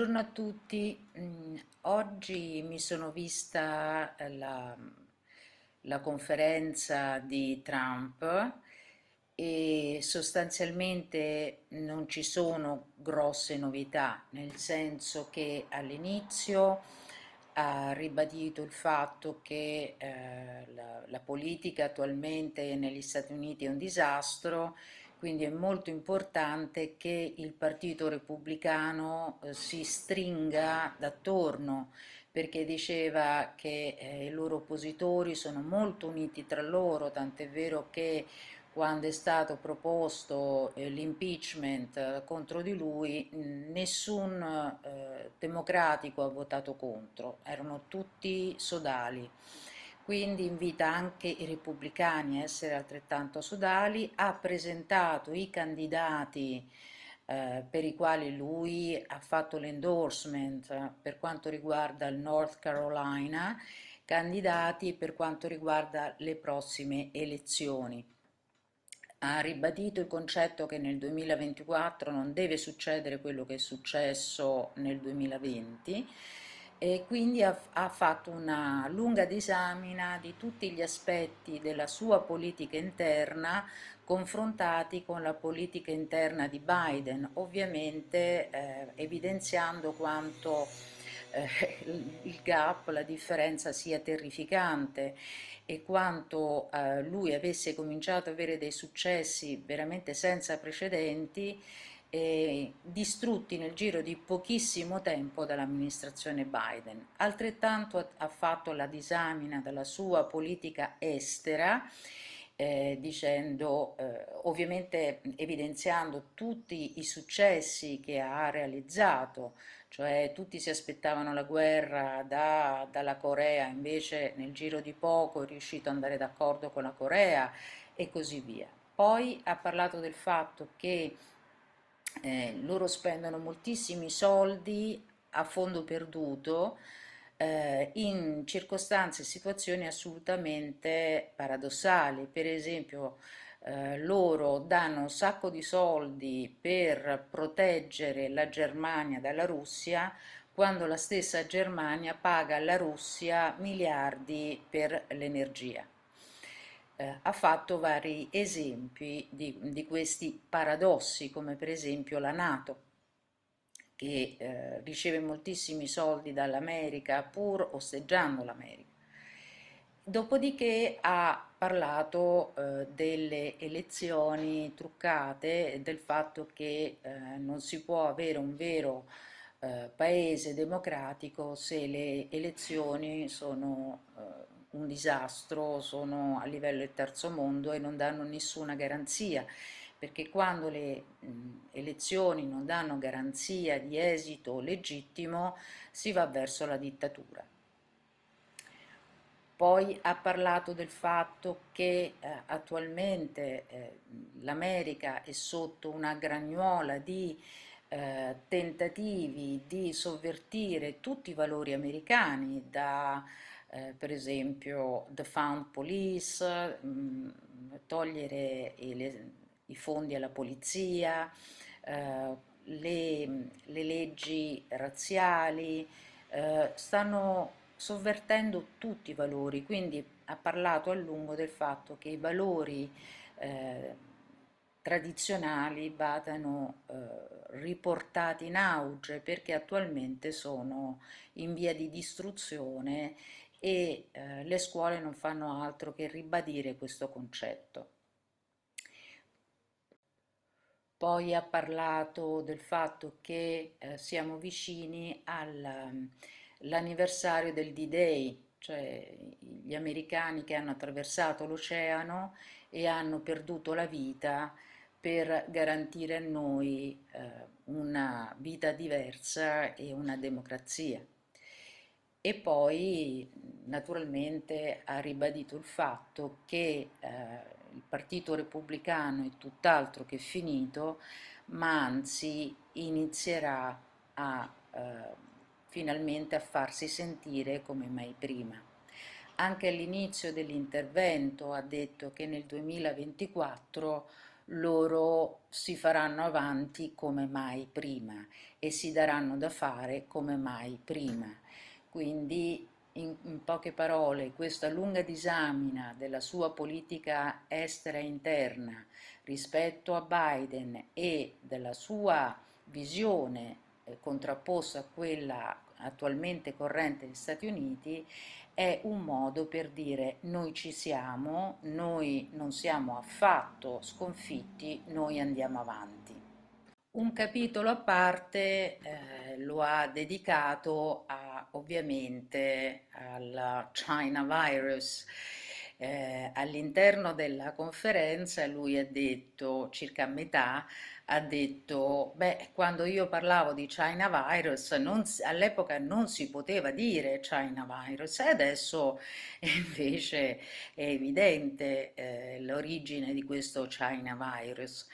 Buongiorno a tutti, Mm, oggi mi sono vista eh, la, la conferenza di Trump e sostanzialmente non ci sono grosse novità, nel senso che all'inizio ha ribadito il fatto che eh, la, la politica attualmente negli Stati Uniti è un disastro quindi è molto importante che il Partito Repubblicano eh, si stringa d'attorno perché diceva che eh, i loro oppositori sono molto uniti tra loro, tant'è vero che quando è stato proposto eh, l'impeachment eh, contro di lui, nessun eh, democratico ha votato contro, erano tutti sodali quindi invita anche i repubblicani a essere altrettanto sodali, ha presentato i candidati eh, per i quali lui ha fatto l'endorsement per quanto riguarda il North Carolina, candidati per quanto riguarda le prossime elezioni. Ha ribadito il concetto che nel 2024 non deve succedere quello che è successo nel 2020 e quindi ha, ha, fatto una lunga disamina di tutti gli aspetti della sua politica interna confrontati con la politica interna di Biden, ovviamente eh, evidenziando quanto eh, il gap, la differenza sia terrificante e quanto eh, lui avesse cominciato ad avere dei successi veramente senza precedenti eh, distrutti nel giro di pochissimo tempo dall'amministrazione Biden. Altrettanto ha fatto la disamina della sua politica estera, eh, dicendo, eh, ovviamente evidenziando tutti i successi che ha realizzato, cioè tutti si aspettavano la guerra da, dalla Corea, invece nel giro di poco è riuscito ad andare d'accordo con la Corea e così via. Poi ha parlato del fatto che eh, loro spendono moltissimi soldi a fondo perduto eh, in circostanze e situazioni assolutamente paradossali. Per esempio, eh, loro danno un sacco di soldi per proteggere la Germania dalla Russia, quando la stessa Germania paga alla Russia miliardi per l'energia eh, ha fatto vari esempi di, di, questi paradossi, come per esempio la Nato, che eh, riceve moltissimi soldi dall'America pur osteggiando l'America. Dopodiché ha parlato eh, delle elezioni truccate del fatto che eh, non si può avere un vero eh, paese democratico se le elezioni sono eh, un disastro, sono a livello del terzo mondo e non danno nessuna garanzia, perché quando le elezioni non danno garanzia di esito legittimo si va verso la dittatura. Poi ha parlato del fatto che eh, attualmente eh, l'America è sotto una gragnuola di eh, tentativi di sovvertire tutti i valori americani, da eh, per esempio The Found Police, mh, mm, togliere le, i fondi alla polizia, eh, le, le, leggi razziali, eh, stanno sovvertendo tutti i valori, quindi ha parlato a lungo del fatto che i valori eh, tradizionali vadano eh, riportati in auge perché attualmente sono in via di distruzione e eh, le scuole non fanno altro che ribadire questo concetto. Poi ha parlato del fatto che eh, siamo vicini all'anniversario del D-Day, cioè gli americani che hanno attraversato l'oceano e hanno perduto la vita per garantire a noi eh, una vita diversa e una democrazia e poi naturalmente ha ribadito il fatto che eh, il Partito Repubblicano è tutt'altro che finito, ma anzi inizierà a, eh, finalmente a farsi sentire come mai prima. Anche all'inizio dell'intervento ha detto che nel 2024 loro si faranno avanti come mai prima e si daranno da fare come mai prima. Quindi in, in, poche parole, questa lunga disamina della sua politica estera e interna rispetto a Biden e della sua visione eh, contrapposta a quella attualmente corrente negli Stati Uniti è un modo per dire noi ci siamo, noi non siamo affatto sconfitti, noi andiamo avanti. Un capitolo a parte eh, lo ha dedicato a, ovviamente al China virus. Eh, all'interno della conferenza lui ha detto, circa a metà, ha detto, beh, quando io parlavo di China virus, all'epoca non si poteva dire China virus e adesso invece è evidente eh, l'origine di questo China virus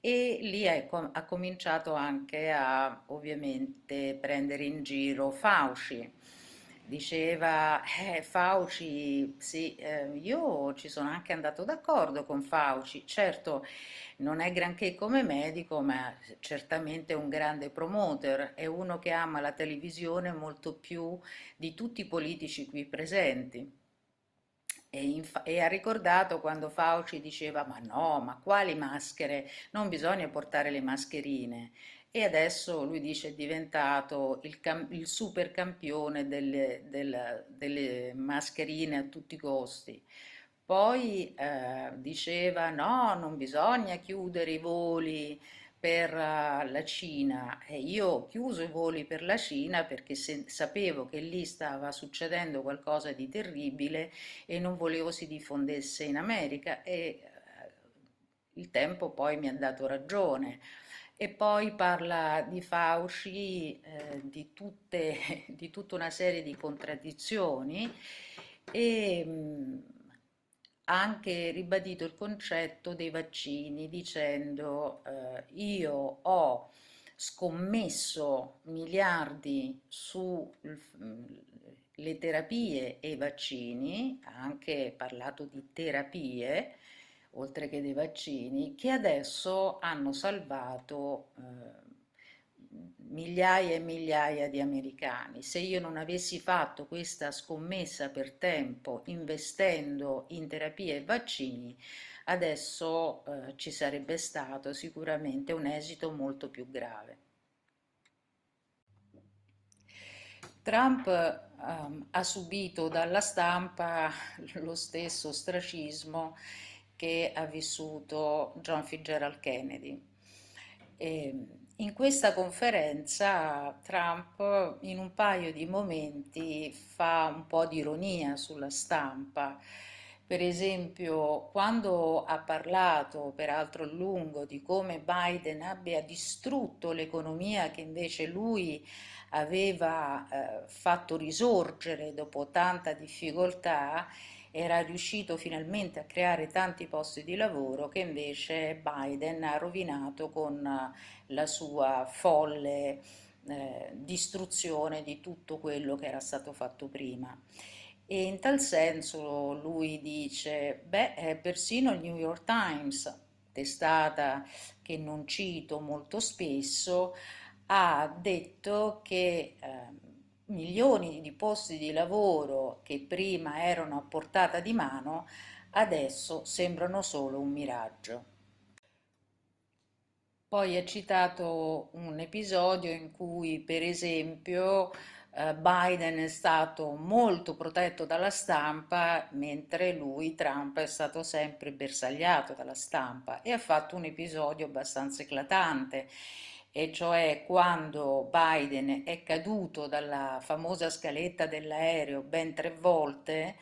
e lì ha cominciato anche a ovviamente prendere in giro Fauci diceva eh, Fauci, sì, eh, io ci sono anche andato d'accordo con Fauci, certo non è granché come medico, ma certamente un grande promoter, è uno che ama la televisione molto più di tutti i politici qui presenti. E, e, ha ricordato quando Fauci diceva ma no, ma quali maschere? Non bisogna portare le mascherine e adesso lui dice è diventato il, il super campione delle, delle, delle, mascherine a tutti i costi. Poi eh, diceva no, non bisogna chiudere i voli per uh, la Cina e io ho chiuso i voli per la Cina perché se, sapevo che lì stava succedendo qualcosa di terribile e non volevo si diffondesse in America e uh, il tempo poi mi ha dato ragione e poi parla di Fauci, eh, di, tutte, di, tutta una serie di contraddizioni e mh, ha anche ribadito il concetto dei vaccini dicendo eh, io ho scommesso miliardi sulle terapie e i vaccini, ha anche parlato di terapie, oltre che dei vaccini, che adesso hanno salvato eh, migliaia e migliaia di americani. Se io non avessi fatto questa scommessa per tempo investendo in terapie e vaccini, adesso eh, ci sarebbe stato sicuramente un esito molto più grave. Trump um, ha subito dalla stampa lo stesso ostracismo che ha vissuto John Fitzgerald Kennedy. E in questa conferenza Trump in un paio di momenti fa un po' di ironia sulla stampa. Per esempio, quando ha parlato, peraltro a lungo, di come Biden abbia distrutto l'economia che invece lui aveva eh, fatto risorgere dopo tanta difficoltà, era riuscito finalmente a creare tanti posti di lavoro che invece Biden ha rovinato con la sua folle eh, distruzione di tutto quello che era stato fatto prima. E in tal senso lui dice, beh, eh, persino il New York Times, testata che non cito molto spesso, ha detto che eh, milioni di posti di lavoro che prima erano a portata di mano, adesso sembrano solo un miraggio. Poi è citato un episodio in cui, per esempio, eh, Biden è stato molto protetto dalla stampa, mentre lui, Trump, è stato sempre bersagliato dalla stampa e ha fatto un episodio abbastanza eclatante e cioè quando Biden è caduto dalla famosa scaletta dell'aereo ben tre volte,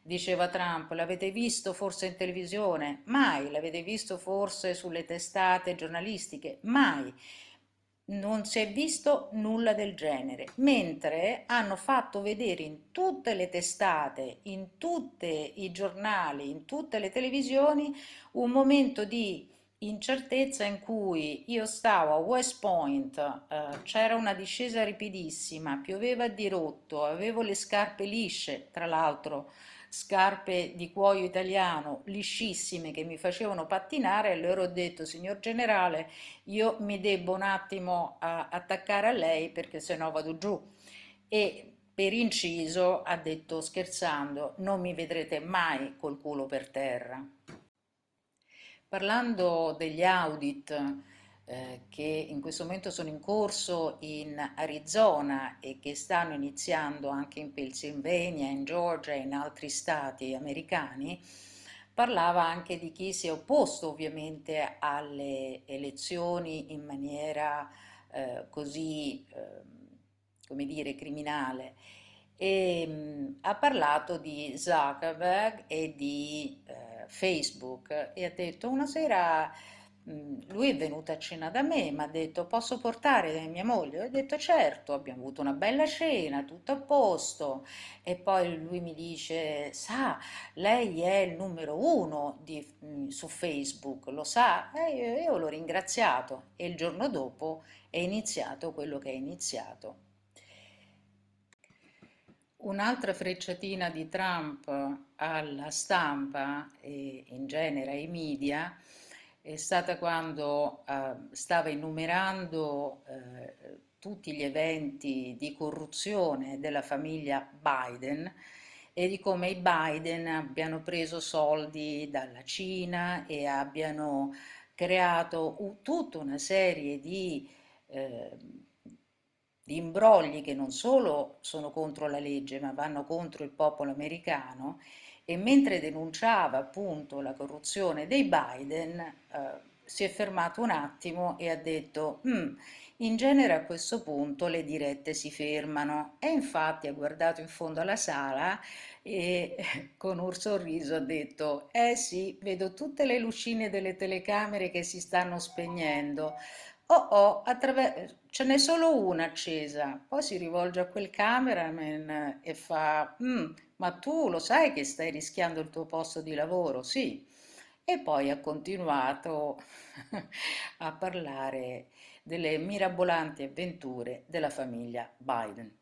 diceva Trump, l'avete visto forse in televisione? Mai, l'avete visto forse sulle testate giornalistiche? Mai. Non si è visto nulla del genere, mentre hanno fatto vedere in tutte le testate, in tutti i giornali, in tutte le televisioni un momento di incertezza in cui io stavo a West Point, eh, c'era una discesa ripidissima, pioveva a dirotto, avevo le scarpe lisce, tra l'altro scarpe di cuoio italiano liscissime che mi facevano pattinare e loro ho detto, signor generale, io mi debbo un attimo attaccare a lei perché sennò vado giù. E per inciso ha detto scherzando, non mi vedrete mai col culo per terra. Parlando degli audit, eh, che in questo momento sono in corso in Arizona e che stanno iniziando anche in Pennsylvania, in Georgia e in altri stati americani, parlava anche di chi si è opposto ovviamente alle elezioni in maniera eh, così, eh, come dire, criminale. E, mh, mm, ha parlato di Zuckerberg e di eh, Facebook e ha detto una sera lui è venuto a cena da me, mi ha detto posso portare mia moglie? Ho detto certo, abbiamo avuto una bella cena, tutto a posto. E poi lui mi dice, sa, lei è il numero uno di, su Facebook, lo sa? E io, io l'ho ringraziato e il giorno dopo è iniziato quello che è iniziato. Un'altra frecciatina di Trump alla stampa e in genere ai media è stata quando eh, stava enumerando eh, tutti gli eventi di corruzione della famiglia Biden e di come i Biden abbiano preso soldi dalla Cina e abbiano creato tutta una serie di, eh, di imbrogli che non solo sono contro la legge ma vanno contro il popolo americano e mentre denunciava appunto la corruzione dei Biden eh, si è fermato un attimo e ha detto mm, in genere a questo punto le dirette si fermano e infatti ha guardato in fondo alla sala e con un sorriso ha detto eh sì vedo tutte le lucine delle telecamere che si stanno spegnendo oh oh attraver- ce n'è solo una accesa poi si rivolge a quel cameraman e fa mm, ma tu lo sai che stai rischiando il tuo posto di lavoro? Sì. E poi ha continuato a parlare delle mirabolanti avventure della famiglia Biden.